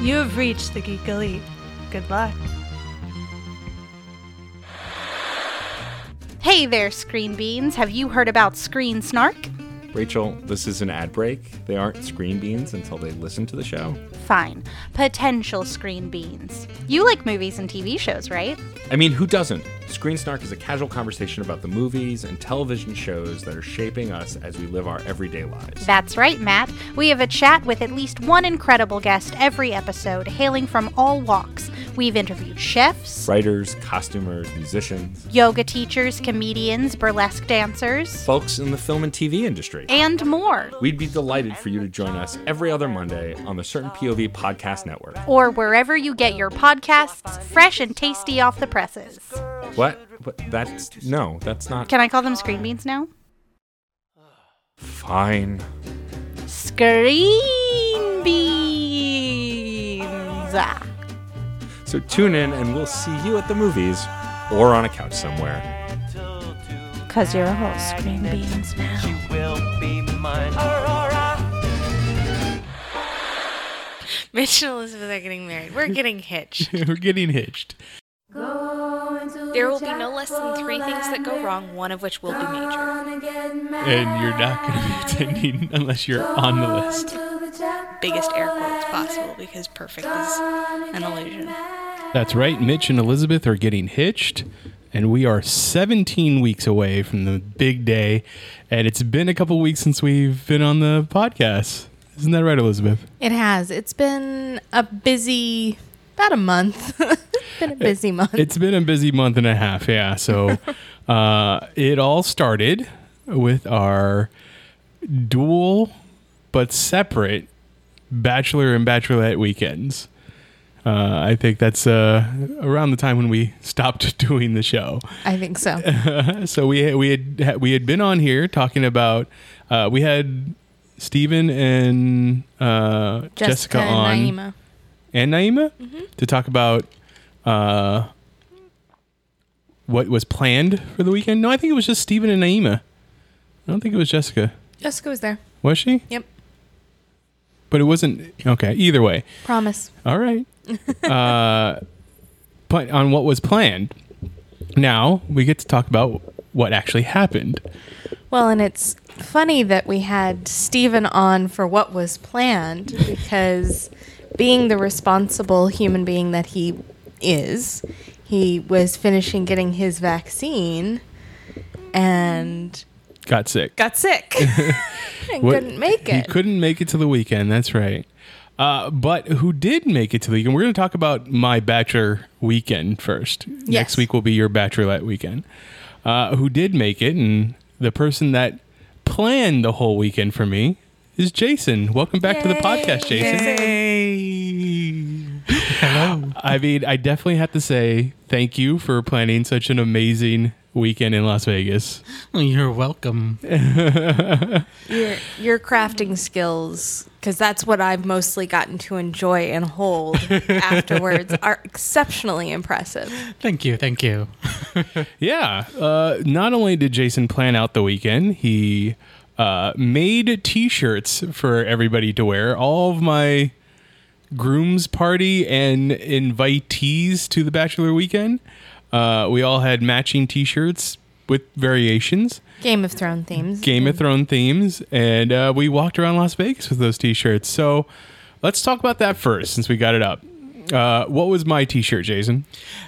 You have reached the Geek Elite. Good luck. Hey there, Screen Beans. Have you heard about Screen Snark? Rachel, this is an ad break. They aren't screen beans until they listen to the show. Fine. Potential Screen Beans. You like movies and TV shows, right? I mean, who doesn't? Screen Snark is a casual conversation about the movies and television shows that are shaping us as we live our everyday lives. That's right, Matt. We have a chat with at least one incredible guest every episode, hailing from all walks. We've interviewed chefs, Writers, costumers, musicians, yoga teachers, comedians, burlesque dancers, folks in the film and TV industry. and more. We'd be delighted for you to join us every other Monday on the Certain POV Podcast Network. Or wherever you get your podcasts, fresh and tasty off the presses. What? What? That's no, that's not Can I call them Screen Beans now? fine. Screen Beans! Ah. So tune in and we'll see you at the movies or on a couch somewhere. Cause you're a whole Screen Beans now. will be mine. Mitch and Elizabeth are getting married. We're getting hitched. We're getting hitched. There will be no less than three things that go wrong, one of which will be major. And you're not going to be attending unless you're on the list. Biggest air quotes possible because perfect is an illusion. That's right. Mitch and Elizabeth are getting hitched, and we are 17 weeks away from the big day. And it's been a couple weeks since we've been on the podcast. Isn't that right, Elizabeth? It has. It's been a busy, about a month. been a busy month. It's been a busy month and a half, yeah. So uh, it all started with our dual but separate bachelor and bachelorette weekends. Uh, I think that's uh, around the time when we stopped doing the show. I think so. so we we had we had been on here talking about uh, we had Stephen and uh, Jessica, and on Naima. and Naima to talk about uh, what was planned for the weekend. No, I think it was just Stephen and Naima. I don't think it was Jessica. Jessica was there. Was she? Yep. But it wasn't. Okay. Either way. Promise. All right. uh, but on what was planned. Now we get to talk about what actually happened. Well, and it's funny that we had Stephen on for what was planned because being the responsible human being that he is, he was finishing getting his vaccine and Got sick. got sick and What- couldn't make it. He it. couldn't make it to the weekend. That's right. Uh, but who did make it to the weekend? We're going to talk about my bachelor weekend first. Next week will be your bachelorette weekend. Uh, who did make it? And the person that planned the whole weekend for me is Jason. Welcome back to the podcast, Jason. Hello. I mean, I definitely have to say thank you for planning such an amazing weekend in Las Vegas. You're welcome. your your crafting skills because that's what I've mostly gotten to enjoy and hold afterwards are exceptionally impressive. Thank you. Thank you. Yeah. Uh, not only did Jason plan out the weekend, he uh, made T-shirts for everybody to wear. All of my groom's party and invitees to the bachelor weekend, uh, we all had matching T-shirts with variations, Game of Thrones themes. Game of Thrones themes, and uh, we walked around Las Vegas with those T-shirts. So let's talk about that first, since we got it up. Uh, what was my T-shirt, Jason?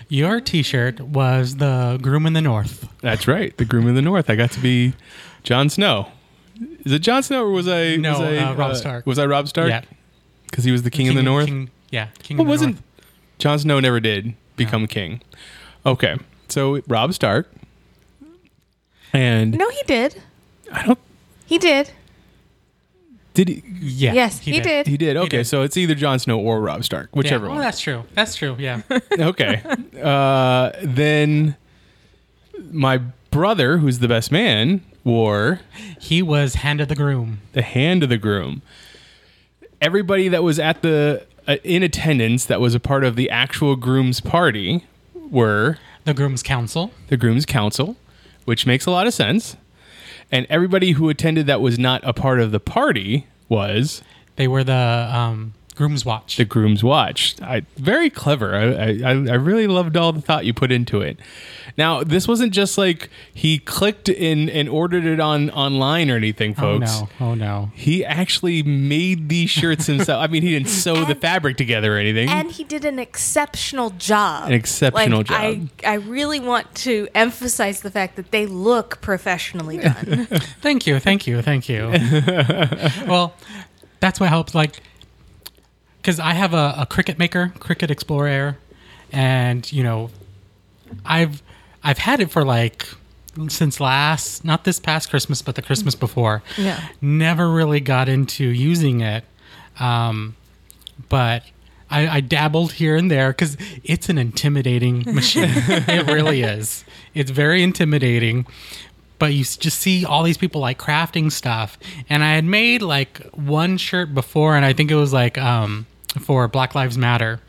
Your T-shirt was the groom in the north. That's right, the groom in the north. I got to be Jon Snow. Is it Jon Snow or was I? No, was I, uh, Robb Stark. Was I Robb Stark? Yeah, because he was the king, of the north. King, yeah, king well, of the wasn't north. Jon Snow never did become king? Okay, so Robb Stark, and No, he did. I don't. He did. Did he? Yeah, yes, he, did. He did. Okay, did. so it's either Jon Snow or Robb Stark, Yeah. whichever Oh, one. that's true. That's true. Yeah. okay. Uh, then my brother, who's the best man, wore he was hand of the groom. the hand of the groom. Everybody that was at the uh, in attendance that was a part of the actual groom's party were The groom's council. the groom's council, which makes a lot of sense. And everybody who attended that was not a part of the party was They were the um, Groom's Watch. the groom's watch. I, very clever. I, I I really loved all the thought you put into it. Now, this wasn't just like he clicked in and ordered it on online or anything, folks. oh folks. no! Oh no! He actually made these shirts himself. I mean, he didn't sew the fabric together or anything. and he did an exceptional job. An exceptional Like, job. I, I really want to emphasize the fact that they look professionally done. Thank you, thank you, thank you. well, that's what helps. Like, because I have a, a Cricut Maker, Cricut Explorer Air, and you know, I've I've had it for like since last, not this past Christmas, but the Christmas before. Yeah. Never really got into using it, um, but. I, I dabbled here and there because it's an intimidating machine. it really is. It's very intimidating but you just see all these people like crafting stuff and i had made like one shirt before and i think it was like um for black lives matter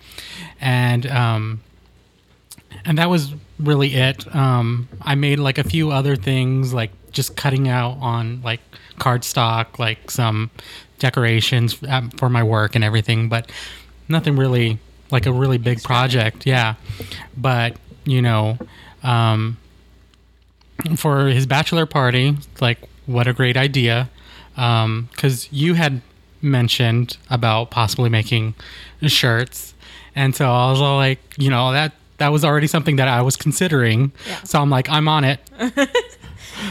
and um and that was really it um i made like a few other things like just cutting out on like cardstock like some decorations um, for my work and everything but nothing really like a really big project yeah but you know um for his bachelor party. Like, what a great idea! Because you had mentioned about possibly making shirts, and so I was all like, you know, that that was already something that I was considering. So I'm like, I'm on it.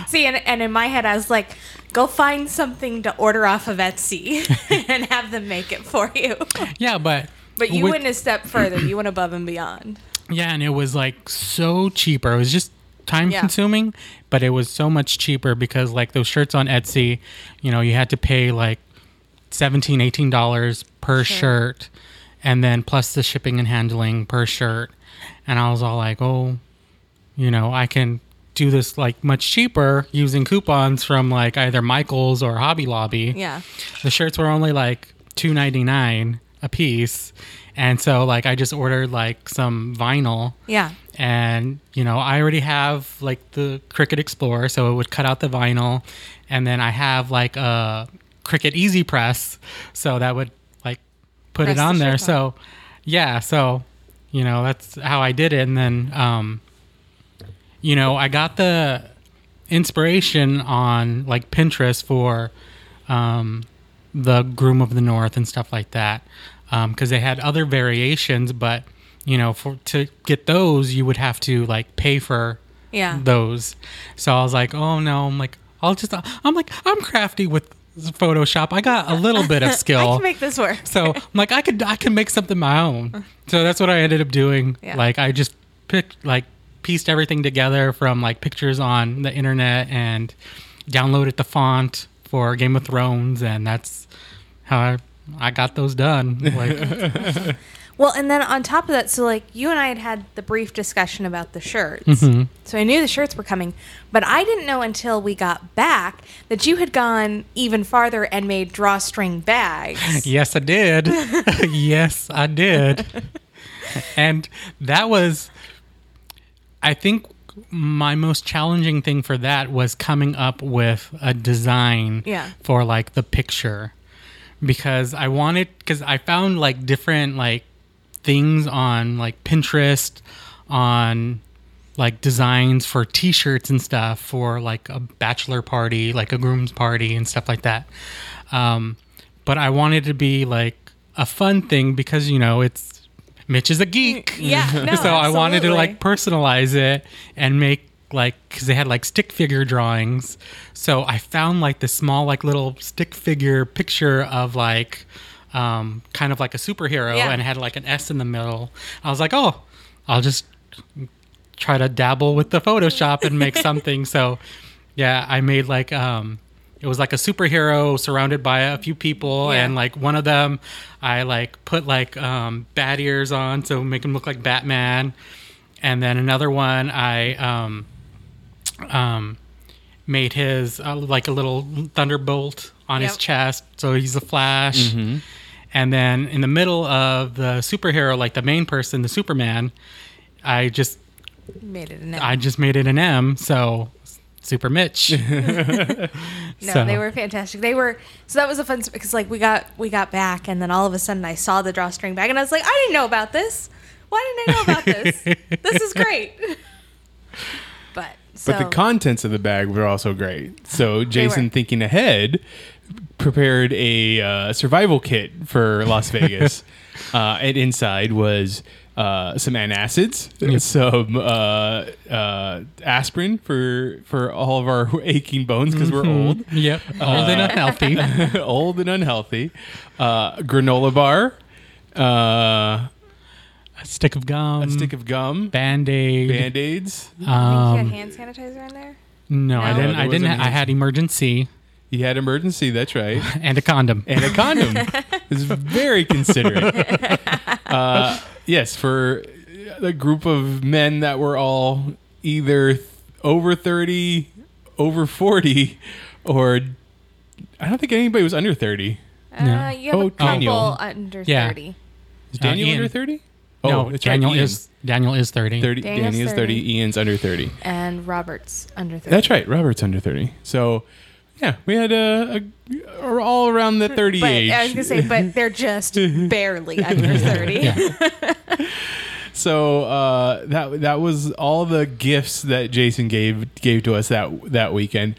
See, and, and in my head, I was like, go find something to order off of Etsy and have them make it for you. Yeah, but But you with- went a step further. You went above and beyond. Yeah, and it was like so cheaper. It was just time Yeah. consuming, but it was so much cheaper because like those shirts on Etsy, you know, you had to pay like 17 18 dollars per shirt and then plus the shipping and handling per shirt. And I was all like, "Oh, you know, I can do this like much cheaper using coupons from like either Michaels or Hobby Lobby." Yeah. the shirts were only like two ninety nine a piece, and so like I just ordered like some vinyl, Yeah. and you know I already have like the Cricut Explorer, so it would cut out the vinyl, and then I have like a Cricut Easy Press, so that would like put Press it the on there. shirt on. So yeah, so you know that's how I did it, and then um, you know I got the inspiration on like Pinterest for um, the Groom of the North and stuff like that because they had other variations, but you know, for to get those, you would have to like pay for Yeah. those. So I was like, oh no, I'm like, I'll just, I'm like, I'm crafty with Photoshop. I got a little bit of skill. I skill. can make this work. So I'm like, I could, I can make something my own. So that's what I ended up doing. Yeah. Like, I just picked, like, pieced everything together from like pictures on the internet and downloaded the font for Game of Thrones, and that's how I, I got those done. Like, Well, and then on top of that, so like you and I had had the brief discussion about the shirts. Mm-hmm. So I knew the shirts were coming, but I didn't know until we got back that you had gone even farther and made drawstring bags. yes, I did. yes, I did. and that was, I think, my most challenging thing for that was coming up with a design Yeah. for like the picture because I wanted because I found like different like things on like Pinterest on like designs for t-shirts and stuff for like a bachelor party, like a groom's party and stuff like that. Um, but I wanted to be like a fun thing because you know it's Mitch is a geek. Yeah, no, so I wanted to like personalize it and make like because they had like stick figure drawings. So I found like this small like little stick figure picture of like um, kind of like a superhero Yeah. and had like an S in the middle. I was like, oh, I'll just try to dabble with the Photoshop and make something. so yeah, I made like um it was like a superhero surrounded by a few people Yeah. and like one of them I like put like um bat ears on so make him look like Batman. And then another one I um um made his uh, like a little thunderbolt on his chest so he's a flash. And then in the middle of the superhero like the main person, the Superman, I just Made it an I just made it an M. So Super Mitch. No, So- they were fantastic. They were so that was a fun because like we got we got back and then all of a sudden I saw the drawstring bag and I was like, I didn't know about this. Why didn't I know about this? this is great. But so But the contents of the bag were also great. So Jason, thinking ahead, prepared a uh, survival kit for Las Vegas, uh, and inside was uh, some antacids, some uh, uh, aspirin for for all of our aching bones because we're old, yep. Old and unhealthy. old and unhealthy. Uh, granola bar, uh, A stick of gum. a stick of gum, band aid. band aids. I think you Um, had hand sanitizer in there. no, I didn't. There I didn't. wasn't Ha- I had emergency You had emergency. That's right. and a condom. and a condom. it's very considerate. Uh, yes, for a group of men that were all either th- over 30, over 40, or I don't think anybody was under 30. No. Uh, you have Oh, a couple Daniel. under Yeah. thirty. Is Daniel Ian. under 30? no, Oh, that's right, Daniel Ian. is Daniel is thirty. 30. Daniel's Danny is 30. 30. Ian's under 30. and Robert's under 30. That's right. Robert's under 30. So, yeah, we had a, a, a all around the 30 But age. I was gonna say, but they're just barely under 30. So uh, that that was all the gifts that Jason gave gave to us that that weekend.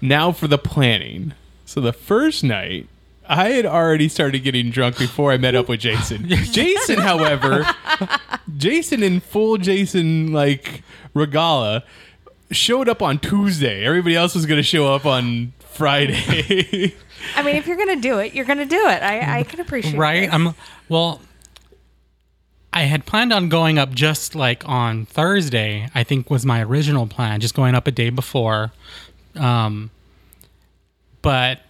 Now for the planning. So the first night, I had already started getting drunk before I met up with Jason. Jason, however, Jason in full Jason like regala showed up on Tuesday. Everybody else was going to show up on Friday. I mean, if you're gonna do it, you're gonna do it. I, I can appreciate it. right? this. I'm well. I had planned on going up just like on Thursday. I think was my original plan, just going up a day before. Um, but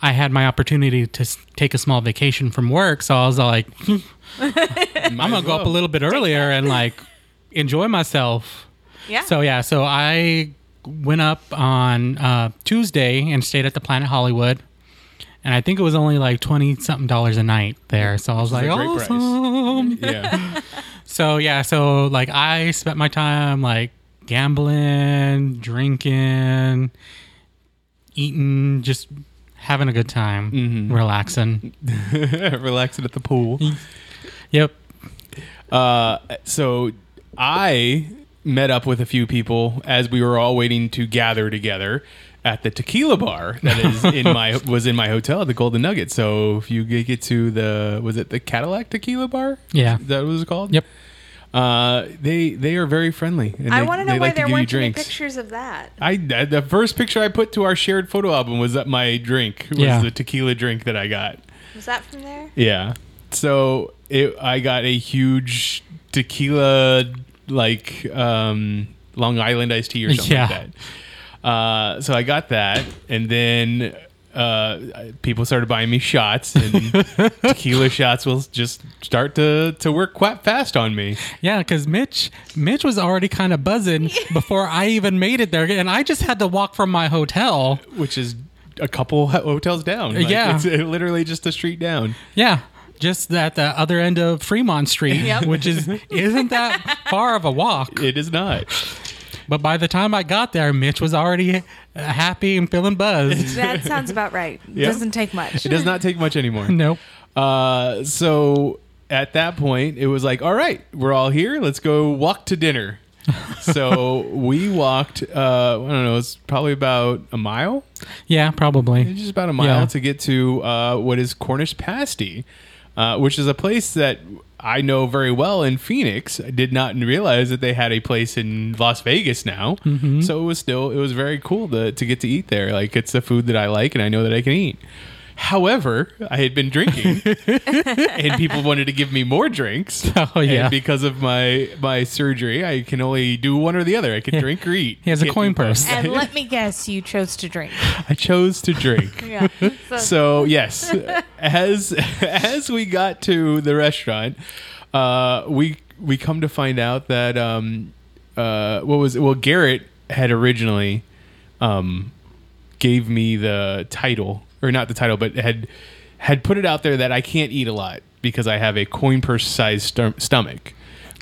I had my opportunity to take a small vacation from work, so I was like, I'm gonna go up a little bit earlier and like enjoy myself. Yeah. So yeah, so I went up on uh, Tuesday and stayed at the Planet Hollywood, and I think it was only like twenty something dollars a night there. So I was like, a awesome. yeah. So yeah, so like I spent my time like gambling, drinking, eating, just having a good time, Mm-hmm. relaxing. Relaxing at the pool. Yep. Uh, so I met up with a few people as we were all waiting to gather together at the tequila bar that is in my was in my hotel at the Golden Nugget. So if you get to the was it the Cadillac Tequila Bar? Yeah. Is that what it was called? Yep. Uh, they they are very friendly. And I they- want to know why like to there give you weren't any drinks. pictures of that. I the first picture I put to our shared photo album was that my drink was Yeah. the tequila drink that I got. Was that from there? Yeah. So it, I got a huge tequila, like um, Long Island iced tea or something Yeah. like that. Uh, so I got that, and then uh, people started buying me shots, and tequila shots will just start to to work quite fast on me. Yeah, because Mitch, Mitch was already kind of buzzing before I even made it there, and I just had to walk from my hotel. which is a couple hotels down. Like, Yeah. it's literally just a street down. Yeah, just at the other end of Fremont Street, Yep. which is isn't that far of a walk. It is not. But by the time I got there, Mitch was already uh, happy and feeling buzzed. That sounds about right. Yeah. Doesn't take much. It does not take much anymore. nope. Uh, so at that point, it was like, all right, we're all here. Let's go walk to dinner. so we walked. Uh, I don't know. It's probably about a mile. Yeah, probably. It's just about a mile Yeah. to get to uh, what is Cornish Pasty, uh, which is a place that I know very well in Phoenix. I did not realize that they had a place in Las Vegas now. Mm-hmm. So it was still it was very cool to to get to eat there. Like it's the food that I like and I know that I can eat. However, I had been drinking, and people wanted to give me more drinks. Oh, yeah. And because of my my surgery, I can only do one or the other. I can drink or eat. He has a Can't coin purse. And let me guess, you chose to drink. I chose to drink. Yeah. So, So yes, as as we got to the restaurant, uh, we we come to find out that um, uh, what was it? Well, Garrett had originally um, gave me the title, or not the title, but had had put it out there that I can't eat a lot because I have a coin purse sized stom- stomach.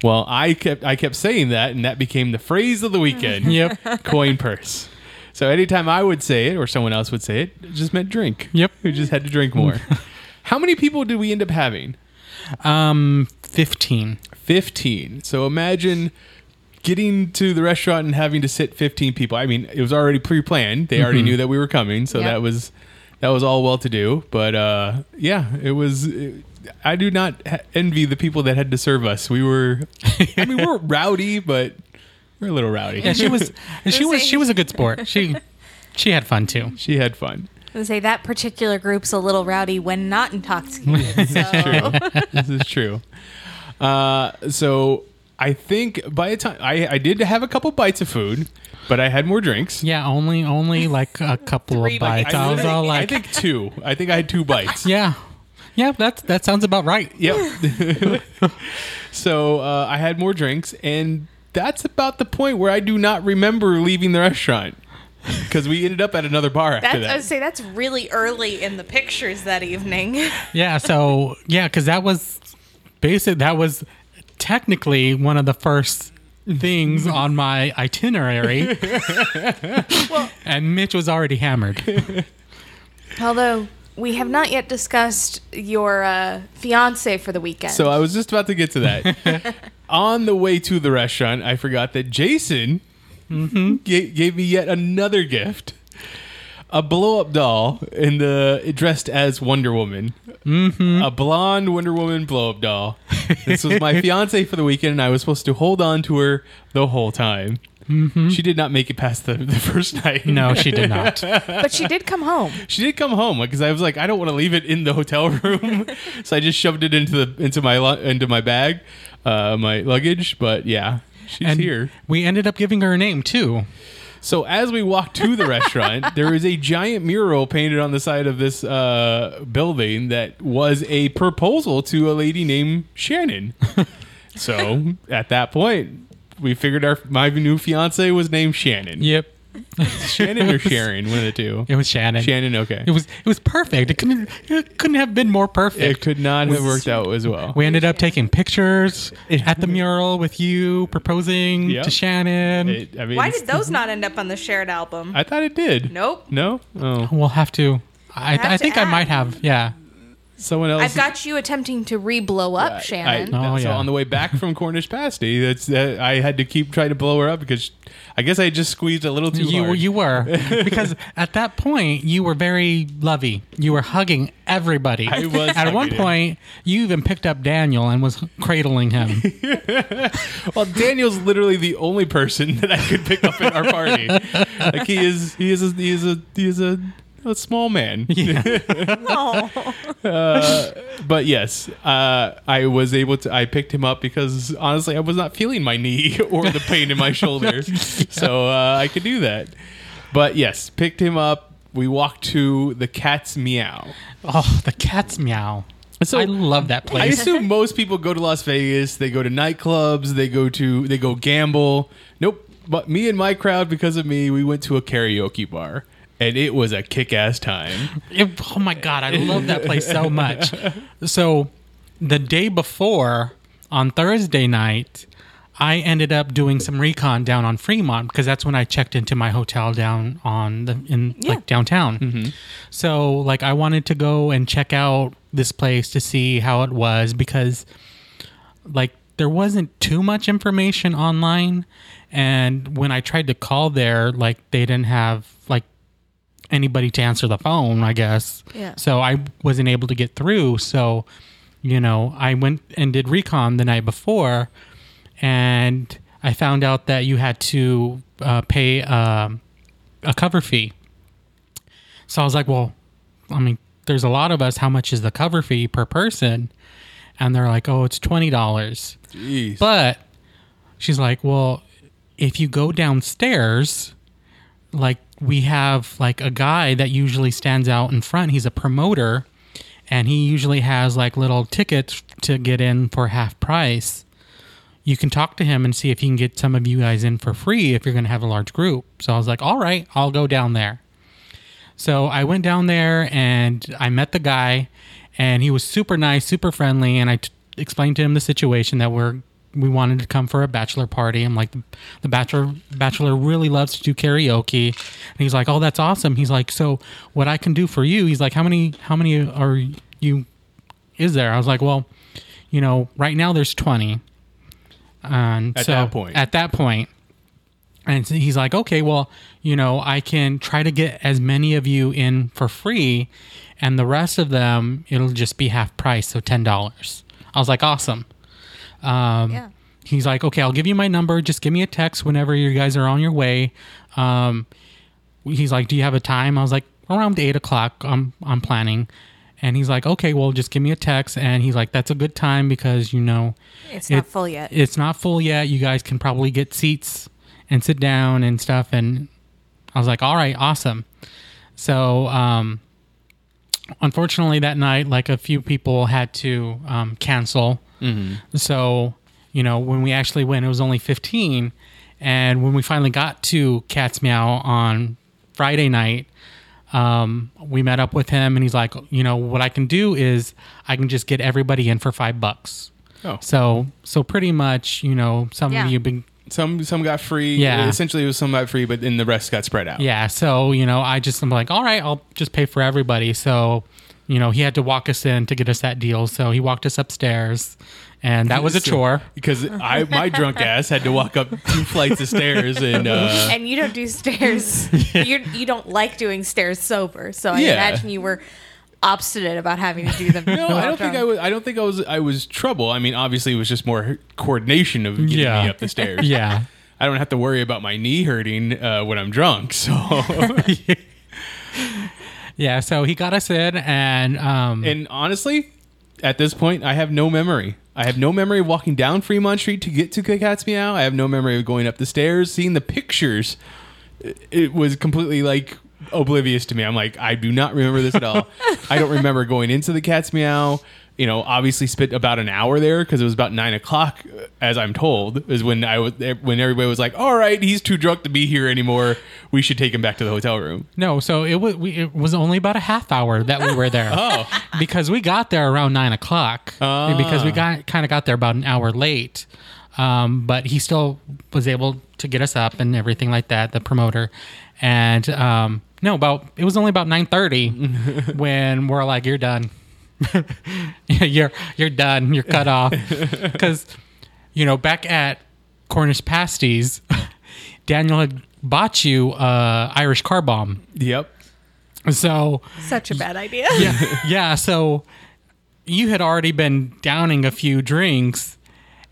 Well, I kept I kept saying that, and that became the phrase of the weekend. Yep. coin purse. So anytime I would say it or someone else would say it, it just meant drink. Yep. We just had to drink more. How many people did we end up having? Um, 15. 15. So imagine getting to the restaurant and having to sit 15 people. I mean, it was already pre-planned. They already knew that we were coming, so Yep. that was that was all well to do. But uh, yeah, it was. I do not ha- envy the people that had to serve us. We were, I mean, we're rowdy, but we're a little rowdy. Yeah, she was and she was she was a good sport. She she had fun too. She had fun. I was say that particular group's a little rowdy when not intoxicated. So this is true. this is true. Uh, so I think by the time I, I did have a couple bites of food, but I had more drinks. Yeah, only only like a couple Three of bites. I, was think, all I like, think two. I think I had two bites. yeah, yeah, that that sounds about right. Yep. so uh, I had more drinks, and that's about the point where I do not remember leaving the restaurant because we ended up at another bar after that's, I that. would say that's really early in the pictures that evening. Yeah, so yeah, because that was basic. That was technically one of the first things on my itinerary. and Mitch was already hammered. Although we have not yet discussed your uh, fiance for the weekend. So I was just about to get to that. On the way to the restaurant, I forgot that Jason ga- gave me yet another gift. A blow up doll in the dressed as Wonder Woman. Mm-hmm. A blonde Wonder Woman blow up doll. This was my fiance for the weekend, and I was supposed to hold on to her the whole time. She did not make it past the, the first night. No, she did not. but she did come home. She did come home because I was like, I don't want to leave it in the hotel room, so I just shoved it into the into my into my bag, uh, my luggage. But yeah, she's And here. we ended up giving her a name too. So as we walked to the restaurant, there is a giant mural painted on the side of this uh, building that was a proposal to a lady named Shannon. so at that point, we figured our my new fiance was named Shannon. Yep, Shannon or Sharon, one of the two. it was Shannon. Shannon, okay. It was it was perfect. It couldn't it couldn't have been more perfect. It could not have worked out as well. We ended up taking pictures at the mural with you proposing Yep. to Shannon. It- I mean, Why did those not end up on the shared album? I thought it did. nope. No? Oh. we'll have to. I, have I to think I add. might have. Yeah. Someone else. I've got you attempting to re-blow up I- Shannon. Oh, so yeah. on the way back from Cornish Pasty, that's uh, I had to keep trying to blow her up because I guess I just squeezed a little too You hard. you were because at that point you were very lovey. You were hugging everybody. I was At one hugging him. point, you even picked up Daniel and was cradling him. well, Daniel's literally the only person that I could pick up at our party. like he is, he is, a, he is a, he is a, a small man. Uh, but yes, uh, I was able to. I picked him up because honestly, I was not feeling my knee or the pain in my shoulder, so uh, I could do that. But yes, picked him up. We walked to the cat's meow. oh, the cat's meow. So- I love that place. I assume most people go to Las Vegas. They go to nightclubs. They go to they go gamble. Nope. But me and my crowd, because of me, we went to a karaoke bar, and it was a kick-ass time. It- oh my god, I love that place so much. So, the day before on Thursday night, I ended up doing some recon down on Fremont because that's when I checked into my hotel down on the in like downtown. Mm-hmm. So, like, I wanted to go and check out this place to see how it was because, like, there wasn't too much information online, and when I tried to call there, like, they didn't have like anybody to answer the phone, I guess. Yeah. So I wasn't able to get through. So, you know, I went and did recon the night before, and I found out that you had to uh, pay um, a cover fee. So I was like, well, I mean, there's a lot of us. How much is the cover fee per person? And they're like, oh, it's twenty dollars. Jeez. But she's like, well, if you go downstairs, like we have like a guy that usually stands out in front. He's a promoter, and he usually has like little tickets to get in for half price. You can talk to him and see if he can get some of you guys in for free if you're going to have a large group. So I was like, all right, I'll go down there. So I went down there and I met the guy, and he was super nice, super friendly, and I t- explained to him the situation that we're we wanted to come for a bachelor party. I'm like, the bachelor bachelor really loves to do karaoke, and he's like, oh, that's awesome. He's like, so what I can do for you? He's like, how many how many are you? Is there? I was like, well, you know, right now there's 20. And At so that point. at that point, and he's like, okay, well, you know, I can try to get as many of you in for free, and the rest of them, it'll just be half price, so ten dollars. I was like, awesome. Um, Yeah. He's like, okay, I'll give you my number. Just give me a text whenever you guys are on your way. Um, he's like, do you have a time? I was like, around eight o'clock. I'm I'm planning. And he's like, okay, well, just give me a text. And he's like, that's a good time because you know It's not full yet. it's not full yet. You guys can probably get seats and sit down and stuff. And I was like, all right, awesome. So, um, unfortunately, that night, like a few people had to um, cancel. So, you know, when we actually went, it was only 15. And when we finally got to Cat's Meow on Friday night, um, we met up with him and he's like, you know, what I can do is I can just get everybody in for five bucks. Oh. So, so pretty much, you know, some Yeah. of you been, Some some got free. Yeah. Essentially, it was some got free, but then the rest got spread out. yeah. So, you know, I just, I'm like, all right, I'll just pay for everybody. So, you know, he had to walk us in to get us that deal. So he walked us upstairs and that was a chore. because I my drunk ass had to walk up two flights of stairs and uh, and you don't do stairs. You're, you don't like doing stairs sober. So I Yeah. imagine you were obstinate about having to do them. no, I don't think I was. I don't think I was. I was trouble. I mean, obviously, it was just more coordination of getting Yeah. me up the stairs. Yeah. I don't have to worry about my knee hurting uh, when I'm drunk. So, Yeah. So he got us in and, um, and honestly, at this point, I have no memory. I have no memory of walking down Fremont Street to get to Cat's Meow. I have no memory of going up the stairs, seeing the pictures. It- It was completely like oblivious to me. I'm like, I do not remember this at all. I don't remember going into the Cat's Meow. You know, obviously spent about an hour there because it was about nine o'clock, uh, as I'm told, is when I was when everybody was like, "All right, he's too drunk to be here anymore. We should take him back to the hotel room." No, so it was we, it was only about a half hour that we were there. Oh. because we got there around nine o'clock. Ah. Because we got kind of got there about an hour late, um, but he still was able to get us up and everything like that. The promoter, and um, no, about it was only about nine thirty when we're like, "You're done. you're you're done. You're cut off." Because you know, back at Cornish Pasties, Daniel had bought you uh, Irish car bomb. Yep. So Such a bad idea. yeah, yeah. So you had already been downing a few drinks,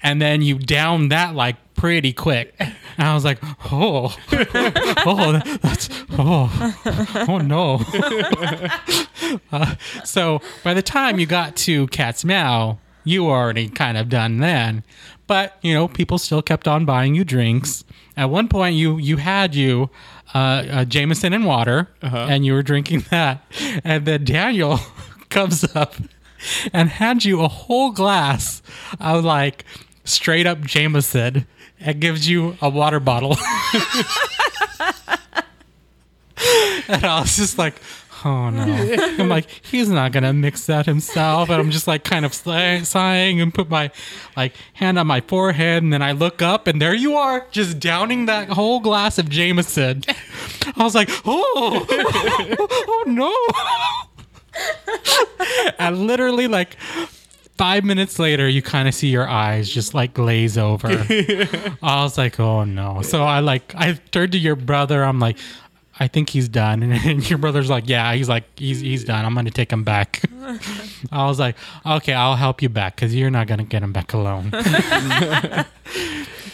and then you downed that like pretty quick. And I was like, oh, oh, that's oh, oh no. Uh, so by the time you got to Cat's Meow, you were already kind of done then. But you know, people still kept on buying you drinks. At one point, you you had you uh, uh, Jameson and water, and you were drinking that, and then Daniel comes up and hands you a whole glass of like straight up Jameson and gives you a water bottle. and I was just like, oh no. I'm like, he's not gonna mix that himself. And I'm just like kind of sighing and put my like hand on my forehead. And then I look up and there you are, just downing that whole glass of Jameson. I was like, oh, oh no. and literally like five minutes later you kind of see your eyes just like glaze over i was like oh no so i like i turned to your brother i'm like i think he's done and your brother's like yeah he's like he's, he's done i'm gonna take him back i was like okay i'll help you back because you're not gonna get him back alone so,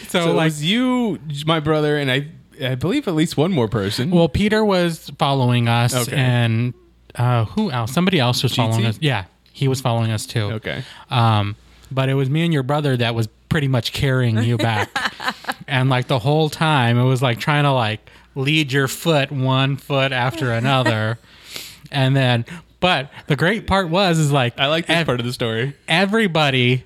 So it like was you, my brother, and I. I believe at least one more person. Well, Peter was following us, Okay. and uh, who else? Somebody else was following us. Yeah, he was following us too. okay. Um, but it was me and your brother that was pretty much carrying you back, and like the whole time, it was like trying to like lead your foot one foot after another, and then. But the great part was is like I like this ev- part of the story. everybody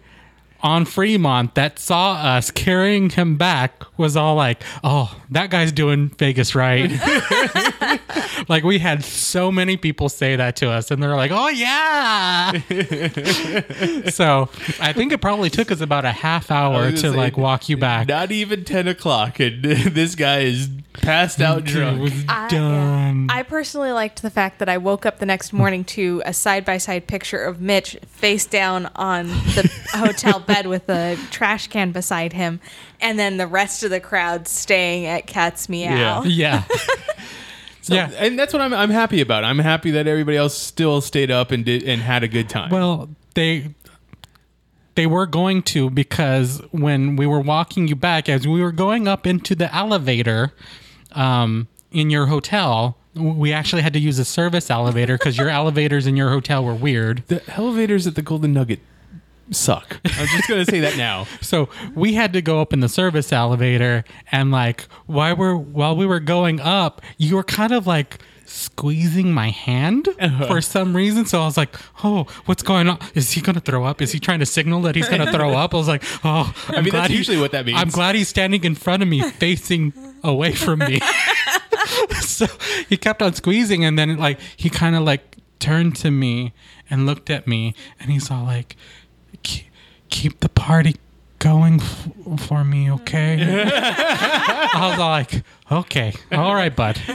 on Fremont that saw us carrying him back was all like, "Oh, that guy's doing Vegas right." like we had so many people say that to us, and they're like, "Oh yeah." so I think it probably took us about a half hour to gonna say, like walk you back. Not even ten o'clock, and this guy is passed out drunk. was I- done. I personally liked the fact that I woke up the next morning to a side by side picture of Mitch face down on the hotel bed with a trash can beside him, and then the rest of the crowd staying at Cat's Meow. yeah. Yeah. and that's what I'm I'm happy about. I'm happy that everybody else still stayed up and did and had a good time. Well, they they were going to because when we were walking you back, as we were going up into the elevator um, in your hotel, we actually had to use a service elevator because your elevators in your hotel were weird. the elevators at the Golden Nugget suck. I'm just gonna say that now. So we had to go up in the service elevator, and like while we're while we were going up, you were kind of like squeezing my hand Uh-huh. for some reason. So I was like, "Oh, what's going on? Is he gonna throw up? Is he trying to signal that he's gonna throw up?" I was like, "Oh, I'm mean, that's he- usually what that means. I'm glad he's standing in front of me, facing away from me." so he kept on squeezing, and then like he kind of like turned to me and looked at me, and he's all like, "Ke- "Keep the party going f- for me, okay?" I was like, "Okay, all right, bud."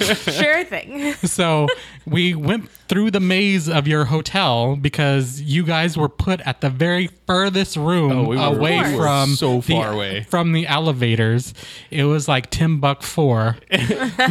Sure thing. So we went through the maze of your hotel because you guys were put at the very furthest room Oh, we were- away we were from so the- away. from the elevators. It was like Timbuk four.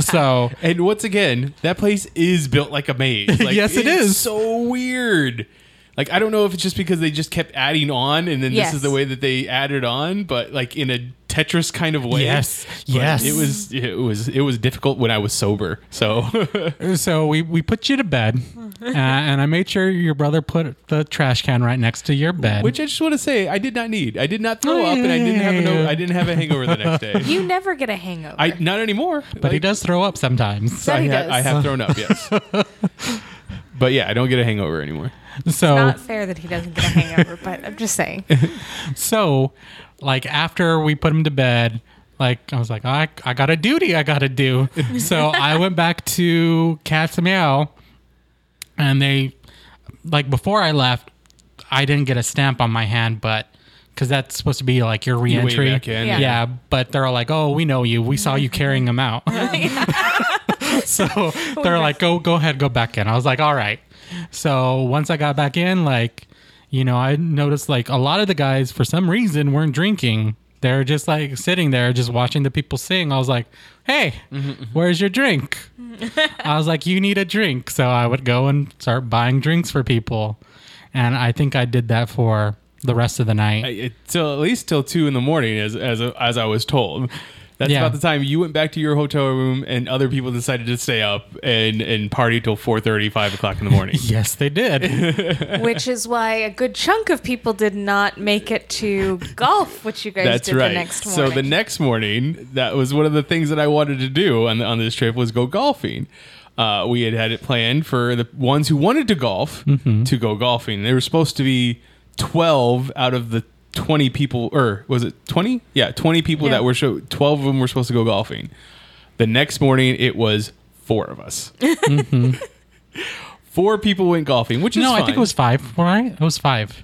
so And once again, that place is built like a maze. Like, Yes, it it's. So weird. Like I don't know if it's just because they just kept adding on, and then Yes. this is the way that they added on, but like in a Tetris kind of way. Yes, But yes. It was it was it was difficult when I was sober. So so we, we put you to bed, uh, and I made sure your brother put the trash can right next to your bed. Which I just want to say, I did not need. I did not throw Oh, up, and I didn't have a no, yeah. I didn't have a hangover the next day. You never get a hangover. I not anymore. but he does throw up sometimes. so I, That he ha- does. I have thrown up, yes. but yeah, I don't get a hangover anymore. So Not fair that he doesn't get a hangover, but I'm just saying. So, like after we put him to bed, like I was like, I I got a duty I got to do. so I went back to Cat's Meow, and they, like before I left, I didn't get a stamp on my hand, but because that's supposed to be like your way reentry. back in, Yeah. yeah. but they're all like, oh, we know you. We saw you carrying him out. so oh, they're like, go go ahead, go back in. I was like, all right. So once I got back in, like, you know, I noticed like a lot of the guys for some reason weren't drinking. They're just like sitting there, just watching the people sing. I was like, "Hey, mm-hmm, where's your drink?" Mm-hmm. I was like, "You need a drink." So I would go and start buying drinks for people, and I think I did that for the rest of the night. I- it, till at least till two in the morning, as as as I was told. That's Yeah. about the time you went back to your hotel room, and other people decided to stay up and and party till 4.30, 5 o'clock in the morning. yes, they did. Which is why a good chunk of people did not make it to golf, which you guys That's did right. the next morning. so the next morning, that was one of the things that I wanted to do on on this trip was go golfing. Uh, we had had it planned for the ones who wanted to golf Mm-hmm. to go golfing. There were supposed to be twelve out of the twenty people, or was it twenty? Yeah, twenty people Yeah. that were show. Twelve of them were supposed to go golfing. The next morning, it was four of us. Four people went golfing, which is no, I think it was five. Right? It was five.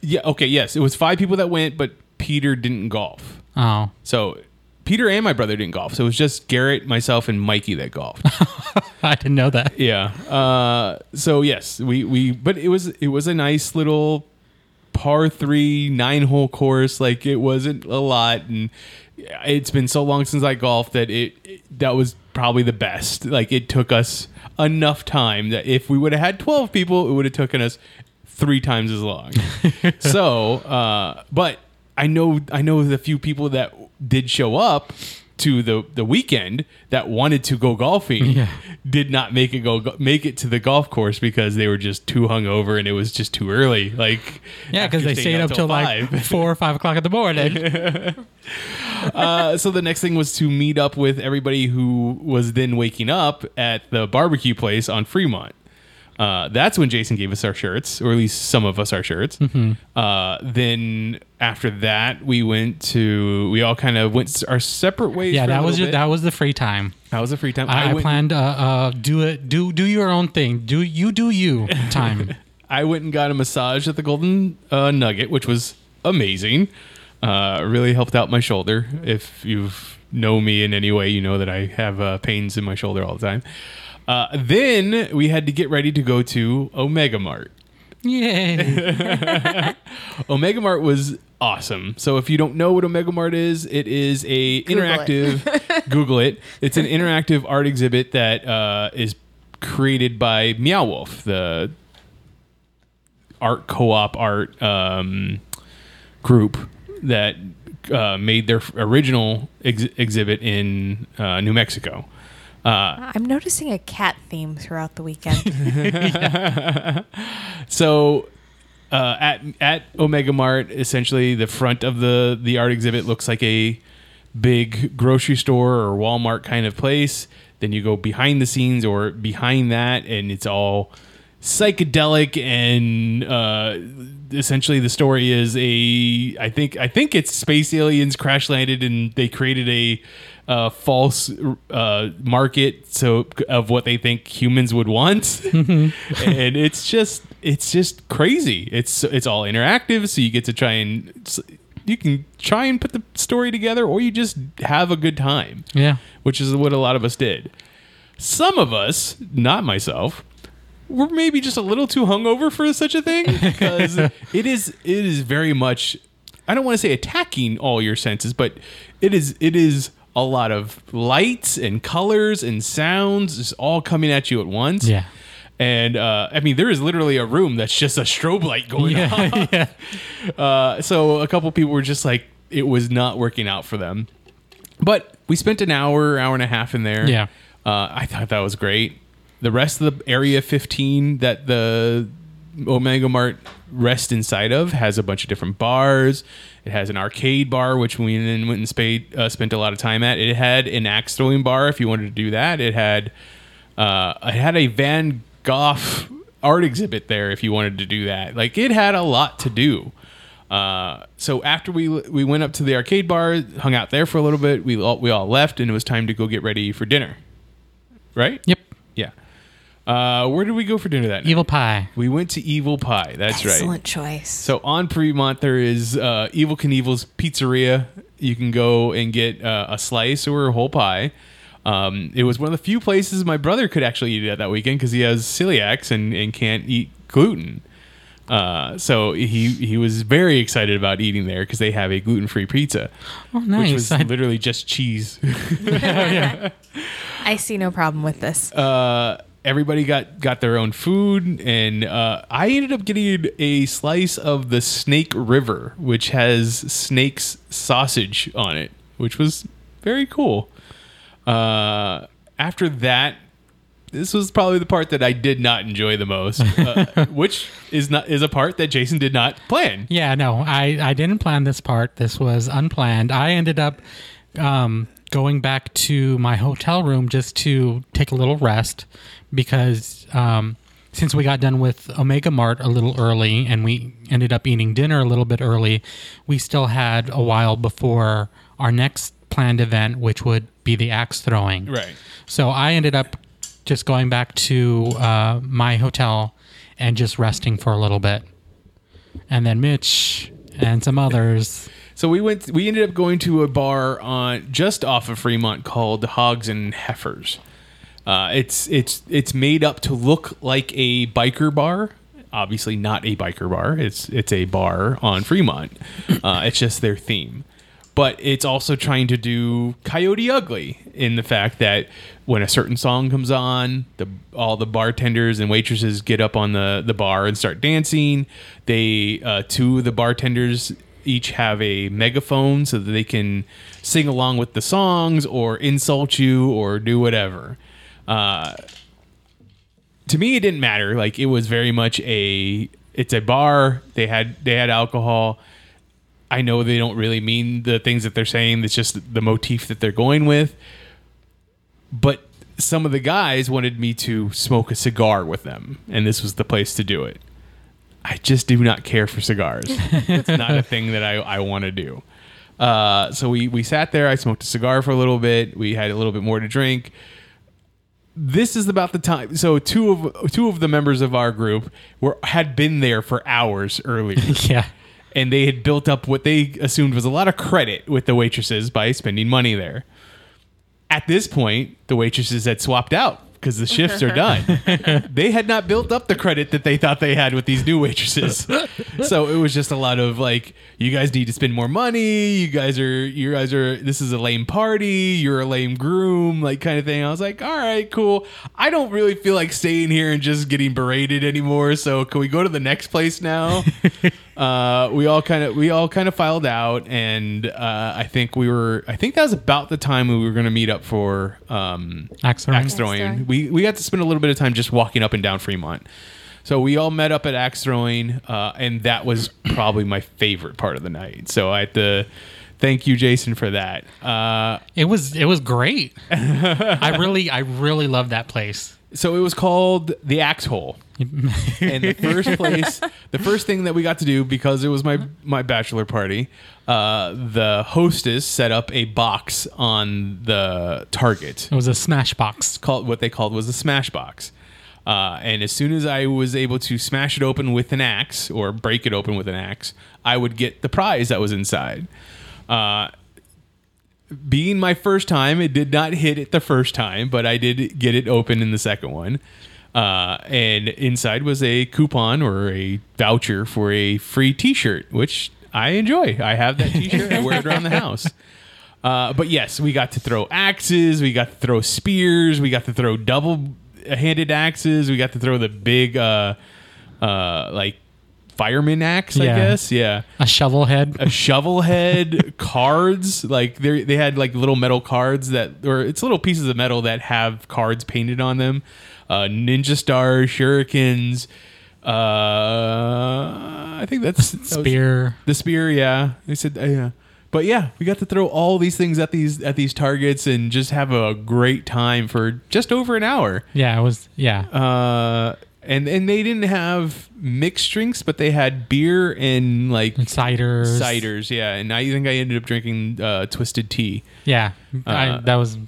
yeah. Okay, yes, it was five people that went, but Peter didn't golf. Oh, So Peter and my brother didn't golf. So it was just Garrett, myself, and Mikey that golfed. I didn't know that. yeah. Uh, so yes, we we but it was it was a nice little par three nine hole course. Like it wasn't a lot, and it's been so long since I golfed that it, it that was probably the best. Like it took us enough time that if we would have had twelve people, it would have taken us three times as long. so, uh, but I know I know the few people that did show up to the the weekend that wanted to go golfing Yeah. did not make it go make it to the golf course because they were just too hungover and it was just too early. Like Yeah, because they stayed up till like four or five o'clock in the morning. uh, so the next thing was to meet up with everybody who was then waking up at the barbecue place on Fremont. Uh, that's when Jason gave us our shirts, or at least some of us our shirts. Mm-hmm. Uh, then after that, we went to we all kind of went our separate ways. Yeah, that was your, that was the free time. that was a free time. I, I went, planned uh, uh do it do do your own thing. Do you do you time. I went and got a massage at the Golden uh, Nugget, which was amazing. Uh, really helped out my shoulder. If you've know me in any way, you know that I have uh, pains in my shoulder all the time. Uh, then we had to get ready to go to Omega Mart. Yay. Omega Mart was awesome. So if you don't know what Omega Mart is, it is a Google it. interactive. Google it. It's an interactive art exhibit that uh, is created by Meow Wolf, the art co-op art um, group that uh, made their original ex- exhibit in uh, New Mexico. I'm noticing a cat theme throughout the weekend. So uh, at at Omega Mart, essentially the front of the the art exhibit looks like a big grocery store or Walmart kind of place. Then you go behind the scenes or behind that, and it's all psychedelic and uh, essentially the story is a I think I think it's space aliens crash landed and they created a uh, false uh, market so of what they think humans would want. And it's just it's just crazy. It's it's all interactive so you get to try and you can try and put the story together or you just have a good time. Yeah. which is what a lot of us did. Some of us not myself were maybe just a little too hungover for such a thing because it is it is very much I don't want to say attacking all your senses, but it is it is a lot of lights and colors and sounds just all coming at you at once. Yeah. And uh, I mean, there is literally a room that's just a strobe light going on. Yeah. yeah. Uh, so a couple people were just like, it was not working out for them. But we spent an hour, hour and a half in there. Yeah. Uh, I thought that was great. The rest of the area 15 that the Omega Mart rests inside of has a bunch of different bars. It has an arcade bar, which we then went and spade, uh, spent a lot of time at. It had an axe throwing bar if you wanted to do that. It had uh, it had a Van Gogh art exhibit there if you wanted to do that. Like it had a lot to do. Uh, so after we we went up to the arcade bar, hung out there for a little bit. We all, we all left, and it was time to go get ready for dinner. Right? Yep. Yeah. Uh, where did we go for dinner that night? Evel pie. We went to Evel Pie. That's right. Excellent choice. So on Fremont, there is uh, Evel Knievel's Pizzeria. You can go and get uh, a slice or a whole pie. Um, it was one of the few places my brother could actually eat at that weekend because he has celiacs and, and can't eat gluten. Uh, so he he was very excited about eating there because they have a gluten free pizza, Oh, which nice. was I- literally just cheese. I see no problem with this. uh, everybody got got their own food, and uh, I ended up getting a slice of the Snake River, which has snake's sausage on it, which was very cool. Uh, after that, this was probably the part that I did not enjoy the most, uh, which is not is a part that Jason did not plan. Yeah, no, I, I didn't plan this part. This was unplanned. I ended up um, going back to my hotel room just to take a little rest because um, since we got done with Omega Mart a little early and we ended up eating dinner a little bit early, we still had a while before our next planned event, which would be the axe throwing. Right. So I ended up just going back to uh, my hotel and just resting for a little bit. And then Mitch and some others. So we went. We ended up going to a bar on just off of Fremont called Hogs and Heifers. Uh, it's it's it's made up to look like a biker bar. Obviously, not a biker bar. It's it's a bar on Fremont. Uh, it's just their theme, but it's also trying to do Coyote Ugly in the fact that when a certain song comes on, the all the bartenders and waitresses get up on the the bar and start dancing. They uh, two of the bartenders each have a megaphone so that they can sing along with the songs or insult you or do whatever. Uh, to me, it didn't matter. Like it was very much a it's a bar. They had they had alcohol. I know they don't really mean the things that they're saying. It's just the motif that they're going with. But some of the guys wanted me to smoke a cigar with them, and this was the place to do it. I just do not care for cigars. it's not a thing that I, I want to do. Uh, so we, we sat there. I smoked a cigar for a little bit. We had a little bit more to drink. This is about the time. So two of two of the members of our group were had been there for hours earlier yeah. and they had built up what they assumed was a lot of credit with the waitresses by spending money there. At this point, the waitresses had swapped out because the shifts are done. they had not built up the credit that they thought they had with these new waitresses. so it was just a lot of like, you guys need to spend more money. You guys are, you guys are, this is a lame party. You're a lame groom, like kind of thing. I was like, all right, cool. I don't really feel like staying here and just getting berated anymore. So can we go to the next place now? uh, we all kind of we all kind of filed out, and uh, I think we were I think that was about the time we were going to meet up for um, Axe throwing. axe throwing. throwing. We we got to spend a little bit of time just walking up and down Fremont. So we all met up at axe throwing, uh, and that was probably my favorite part of the night. So I had to thank you, Jason, for that. Uh, It was it was great. I really I really love that place. So it was called the Axe Hole. and the first place, the first thing that we got to do because it was my my bachelor party, uh, the hostess set up a box on the target It was a smash box. called what they called was a smash box. Uh, and as soon as I was able to smash it open with an axe or break it open with an axe, I would get the prize that was inside. Uh, being my first time, it did not hit it the first time, but I did get it open in the second one. Uh, and inside was a coupon or a voucher for a free T-shirt, which I enjoy. I have that T-shirt. I wear it around the house. Uh, but yes, we got to throw axes. We got to throw spears. We got to throw double-handed axes. We got to throw the big, uh, uh, like fireman axe. I Yeah. guess. Yeah A shovel head. a shovel head cards like they they had like little metal cards that or it's little pieces of metal that have cards painted on them uh ninja stars shurikens uh i think that's that was- Spear. the spear yeah they said uh, yeah but yeah we got to throw all these things at these at these targets and just have a great time for just over an hour Yeah, it was yeah. uh and and they didn't have mixed drinks but they had beer and like And ciders. ciders, yeah. And I think I ended up drinking uh, twisted tea. Yeah. I, Uh, that was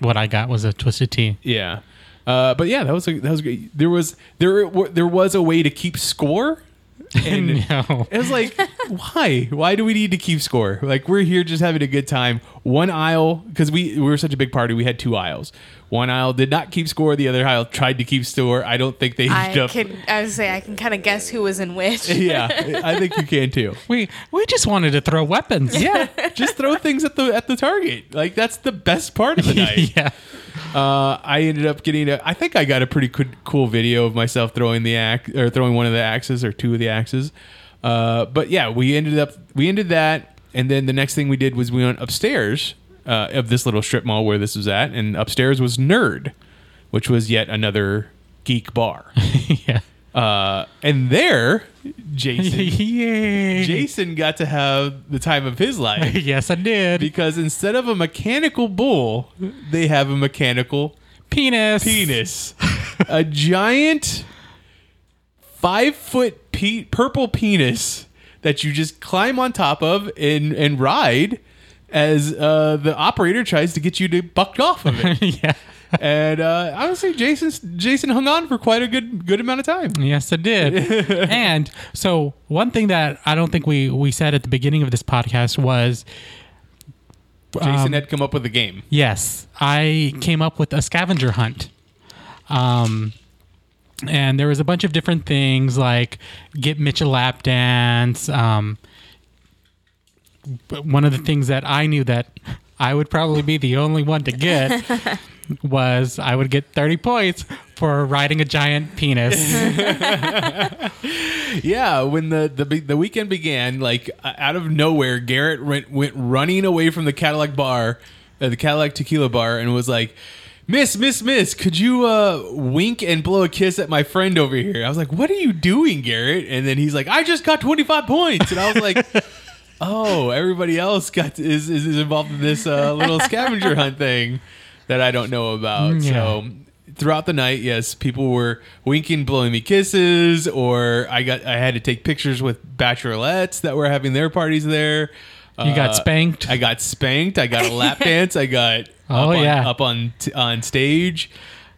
what I got was a twisted tea. Yeah, uh, but yeah, that was a, that was great. There was there there was a way to keep score, and no. it was like, why? Why do we need to keep score? Like we're here just having a good time. One aisle because we we were such a big party, we had two aisles. One aisle did not keep score. The other aisle tried to keep score. I don't think they I ended up. can. I was say I can kind of guess who was in which. yeah, I think you can too. We we just wanted to throw weapons. Yeah, just throw things at the at the target. Like that's the best part of the night. yeah. Uh, I ended up getting a. I think I got a pretty good, cool video of myself throwing the axe or throwing one of the axes or two of the axes. Uh, but yeah, we ended up we ended that, and then the next thing we did was we went upstairs uh, of this little strip mall where this was at, and upstairs was Nerd, which was yet another geek bar. yeah. Uh, and there, Jason Yay. Jason got to have the time of his life yes, I did. because instead of a mechanical bull, they have a mechanical Penis. penis. a giant five foot pe- purple penis that you just climb on top of and, and ride as uh, the operator tries to get you to buck off of it. yeah. and uh, honestly, Jason Jason hung on for quite a good good amount of time. Yes, it did. and so one thing that I don't think we we said at the beginning of this podcast was Jason Um, had come up with a game. yes, I came up with a scavenger hunt. Um and there was a bunch of different things like get Mitch a lap dance. Um, one of the things that I knew that I would probably be the only one to get was I would get 30 points for riding a giant penis. Yeah, when the the the weekend began, like out of nowhere, Garrett went, went running away from the Cadillac bar, uh, the Cadillac Tequila bar, and was like, "Miss, Miss, Miss, could you uh, wink and blow a kiss at my friend over here?" I was like, "What are you doing, Garrett?" And then he's like, "I just got twenty five points," and I was like. Oh, everybody else got is, is is involved in this uh, little scavenger hunt thing. that I don't know about. Yeah. So throughout the night, yes, people were winking, blowing me kisses, or I got I had to take pictures with bachelorettes that were having their parties there. You got Uh, spanked. I got spanked. I got a lap dance. I got Oh, up on, yeah. up on t- on stage.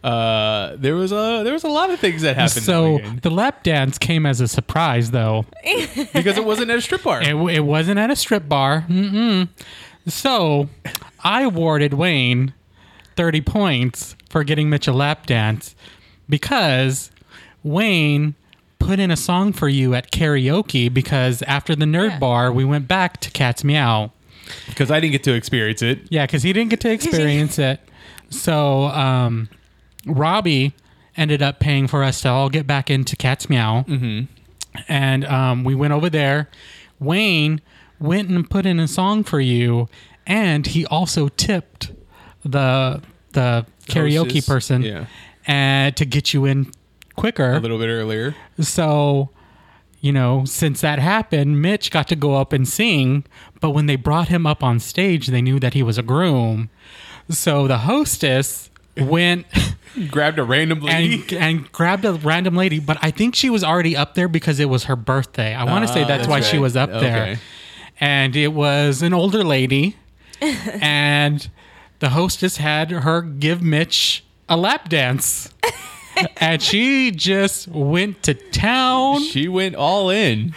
Uh, there was a there was a lot of things that happened that so weekend. the lap dance came as a surprise, though. because it wasn't at a strip bar. It, w- it wasn't at a strip bar. Mm-mm. So I awarded Wayne 30 points for getting Mitch a lap dance because Wayne put in a song for you at karaoke because after the nerd Yeah. bar, we went back to Cat's Meow. Because I didn't get to experience it. Yeah, because he didn't get to experience it. So um, Robbie ended up paying for us to all get back into Cat's Meow. Mm-hmm. And um, we went over there. Wayne went and put in a song for you, and he also tipped the the karaoke Hostess, person yeah. and to get you in quicker. A little bit earlier. So, you know, since that happened, Mitch got to go up and sing. But when they brought him up on stage, they knew that he was a groom. So the hostess went Grabbed a random lady. and and grabbed a random lady, but I think she was already up there because it was her birthday. I want to say Ah, that's, that's why she was up there. And it was an older lady, and the hostess had her give Mitch a lap dance. and she just went to town. she went all in.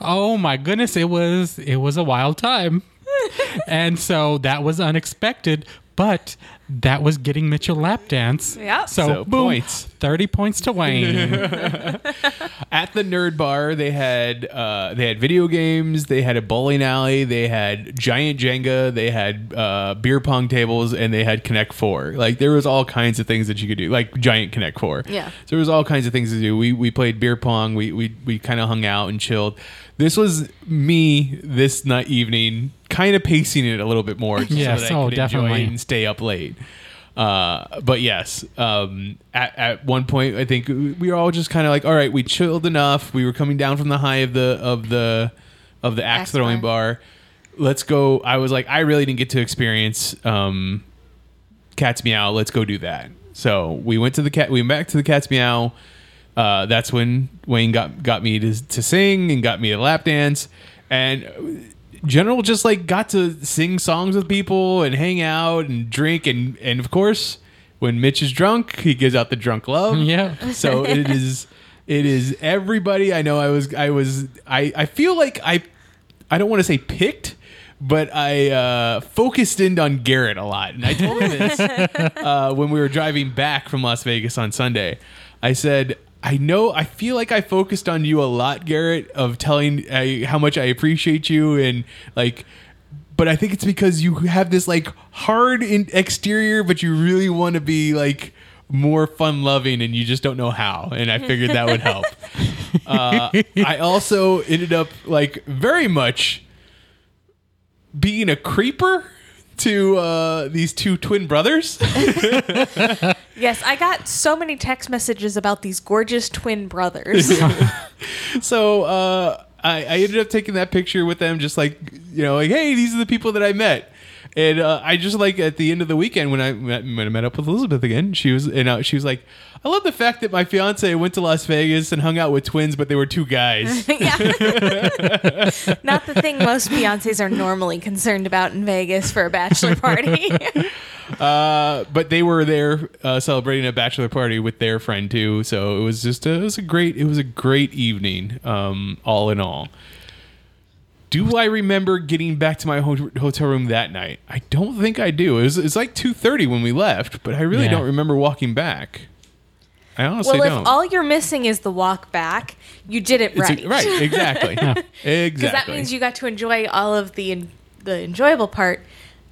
Oh my goodness, it was it was a wild time. and so that was unexpected, but that was getting Mitchell lap dance. Yep. So, So, boom, points. 30 points to Wayne. At the nerd bar, they had uh, they had video games, they had a bowling alley, they had giant Jenga, they had uh, beer pong tables, and they had Connect Four. Like there was all kinds of things that you could do, like giant Connect Four. Yeah. So there was all kinds of things to do. We we played beer pong. We we we kind of hung out and chilled. This was me this night evening, kind of pacing it a little bit more, just Yes, so that I oh, could definitely. it and stay up late. Uh, but yes, um, at, at one point, I think we were all just kind of like, all right, we chilled enough. We were coming down from the high of the of the of the axe Axe throwing bar. Let's go. I was like, I really didn't get to experience um, Cat's Meow. Let's go do that. So we went to the cat. We went back to the Cat's Meow. Uh, that's when Wayne got got me to to sing and got me a lap dance. And General just like got to sing songs with people and hang out and drink and and of course when Mitch is drunk he gives out the drunk love. Yeah. So it is it is everybody. I know I was I was I I feel like I I don't want to say picked. But I uh, focused in on Garrett a lot, and I told him this uh, when we were driving back from Las Vegas on Sunday. I said, I know, I feel like I focused on you a lot, Garrett, of telling uh, how much I appreciate you and like, but I think it's because you have this like hard in exterior, but you really want to be like more fun loving and you just don't know how. And I figured that would help. Uh, I also ended up like very much being a creeper to uh, these two twin brothers. Yes, I got so many text messages about these gorgeous twin brothers. so uh, I, I ended up taking that picture with them, just like you know, like hey, these are the people that I met. And uh, I just like at the end of the weekend when I met, when I met up with Elizabeth again, she was and uh, she was like, I love the fact that my fiance went to Las Vegas and hung out with twins, but they were two guys. Not the thing most fiancés are normally concerned about in Vegas for a bachelor party. Uh, but they were there uh, celebrating a bachelor party with their friend too. So it was just a, it was a great it was a great evening. Um, all in all. Do I remember getting back to my ho- hotel room that night? I don't think I do. It was it's like two thirty when we left, but I really Yeah. don't remember walking back. I honestly well, if don't. all you're missing is the walk back, you did it It's a- right. right, exactly, exactly. Because that means you got to enjoy all of the the enjoyable part,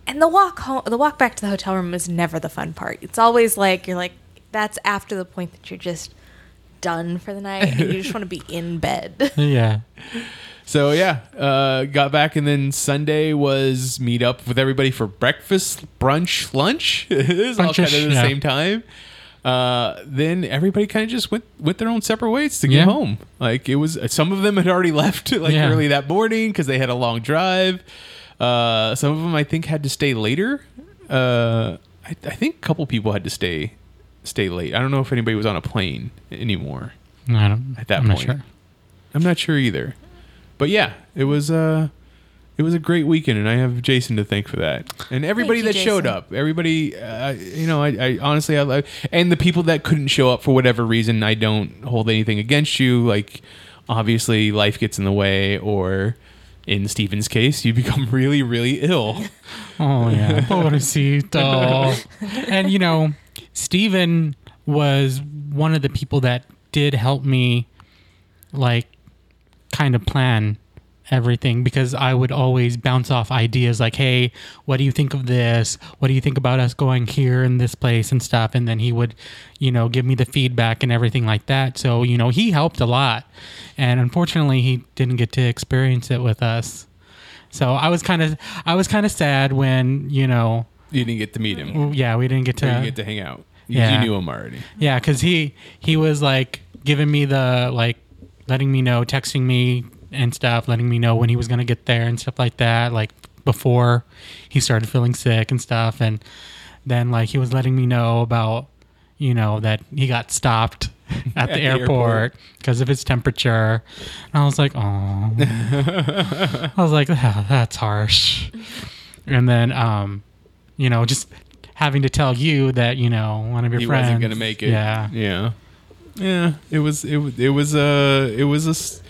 and the walk home, the walk back to the hotel room is never the fun part. It's always like you're like that's after the point that you're just done for the night and you just want to be in bed. yeah. So yeah, uh, got back and then Sunday was meet up with everybody for breakfast, brunch, lunch. it was all kind of at the yeah. same time. Uh, then everybody kind of just went went their own separate ways to get Yeah. home. Like it was some of them had already left like Yeah. early that morning because they had a long drive. Uh, some of them I think had to stay later. Uh, I I, think a couple people had to stay stay late. I don't know if anybody was on a plane anymore. I don't. At that I'm not point. sure. I'm not sure either. But yeah, it was uh it was a great weekend and I have Jason to thank for that. And everybody you, that showed up. Everybody uh, you know, I, I honestly I love and the people that couldn't show up for whatever reason, I don't hold anything against you. Like obviously life gets in the way or in Steven's case, you become really, really ill. Oh yeah, pobrecito. and you know, Steven was one of the people that did help me, like, kind of plan everything because I would always bounce off ideas like, "Hey, what do you think of this? What do you think about us going here in this place and stuff?" And then he would, you know, give me the feedback and everything like that. So you know, he helped a lot, and unfortunately, he didn't get to experience it with us. So I was kind of I was kind of sad when you know You didn't get to meet him. yeah we didn't get to you get to hang out. You- Yeah. You knew him already. yeah because he he was like giving me the like letting me know texting me and stuff letting me know when he was gonna get there and stuff like that like before he started feeling sick and stuff and then like he was letting me know about you know that he got stopped at, the, the airport because of his temperature and I was like oh I was like, "Ah, that's harsh. And then, um, you know, just having to tell you that, you know, one of your he friends wasn't gonna make it. Yeah. yeah, yeah. It was it was it was a it was a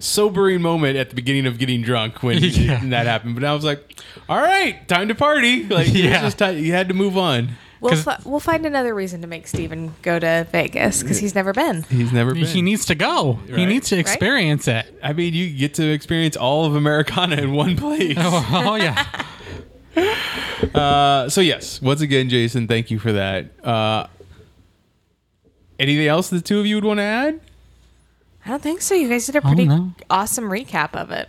sobering moment at the beginning of getting drunk when Yeah. that happened. But I was like, all right, time to party. Like it was Yeah. just ti- you had to move on. We'll, 'Cause- fi- we'll find another reason to make Steven go to Vegas because he's never been. He's never been. He needs to go. He needs to experience it. I mean, you get to experience all of Americana in one place. Oh, yeah. Uh, so yes, once again, Jason, thank you for that. Uh, anything else the two of you would want to add? I don't think so. You guys did a pretty no. awesome recap of it.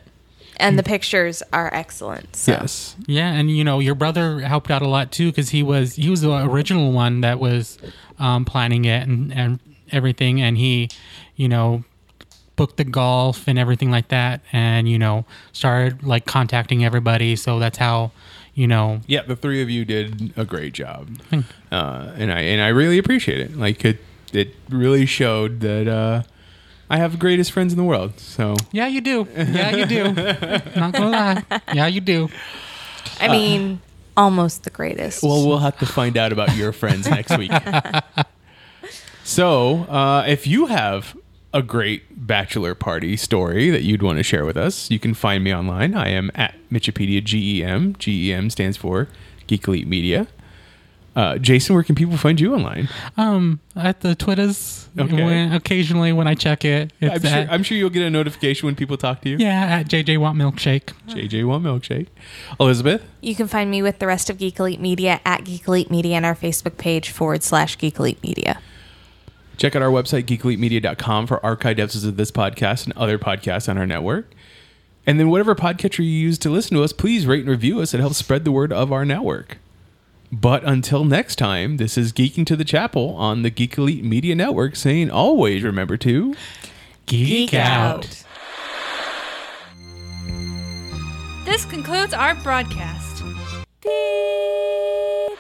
And the pictures are excellent. So. Yes. Yeah, and you know your brother helped out a lot too because he was he was the original one that was um, planning it and, and everything, and he, you know, booked the golf and everything like that, and you know started like contacting everybody. So that's how, you know, Yeah, the three of you did a great job, uh, and I and I really appreciate it. Like it, it really showed that uh, I have the greatest friends in the world. So yeah, you do, yeah, you do. Not gonna lie, yeah, you do. I mean, almost the greatest. Well, we'll have to find out about your friends next week. so, uh, if you have a great bachelor party story that you'd want to share with us, you can find me online. I am at Michipedia GEM. GEM stands for Geek Elite Media. Uh, Jason, where can people find you online? Um, at the Twitters, Okay. when, occasionally when I check it, it's I'm sure, I'm sure you'll get a notification when people talk to you. yeah at JJ Want Milkshake. JJ One Milkshake. Elizabeth. you can find me with the rest of Geek Elite Media at Geek Elite Media and our Facebook page forward slash Geek Elite Media. Check out our website, geekelitemedia.com, for archived episodes of this podcast and other podcasts on our network. And then, whatever podcatcher you use to listen to us, please rate and review us. It helps spread the word of our network. But until next time, this is Geeking to the Chapel on the Geek Elite Media Network saying always remember to geek, out. This concludes our broadcast. Beep.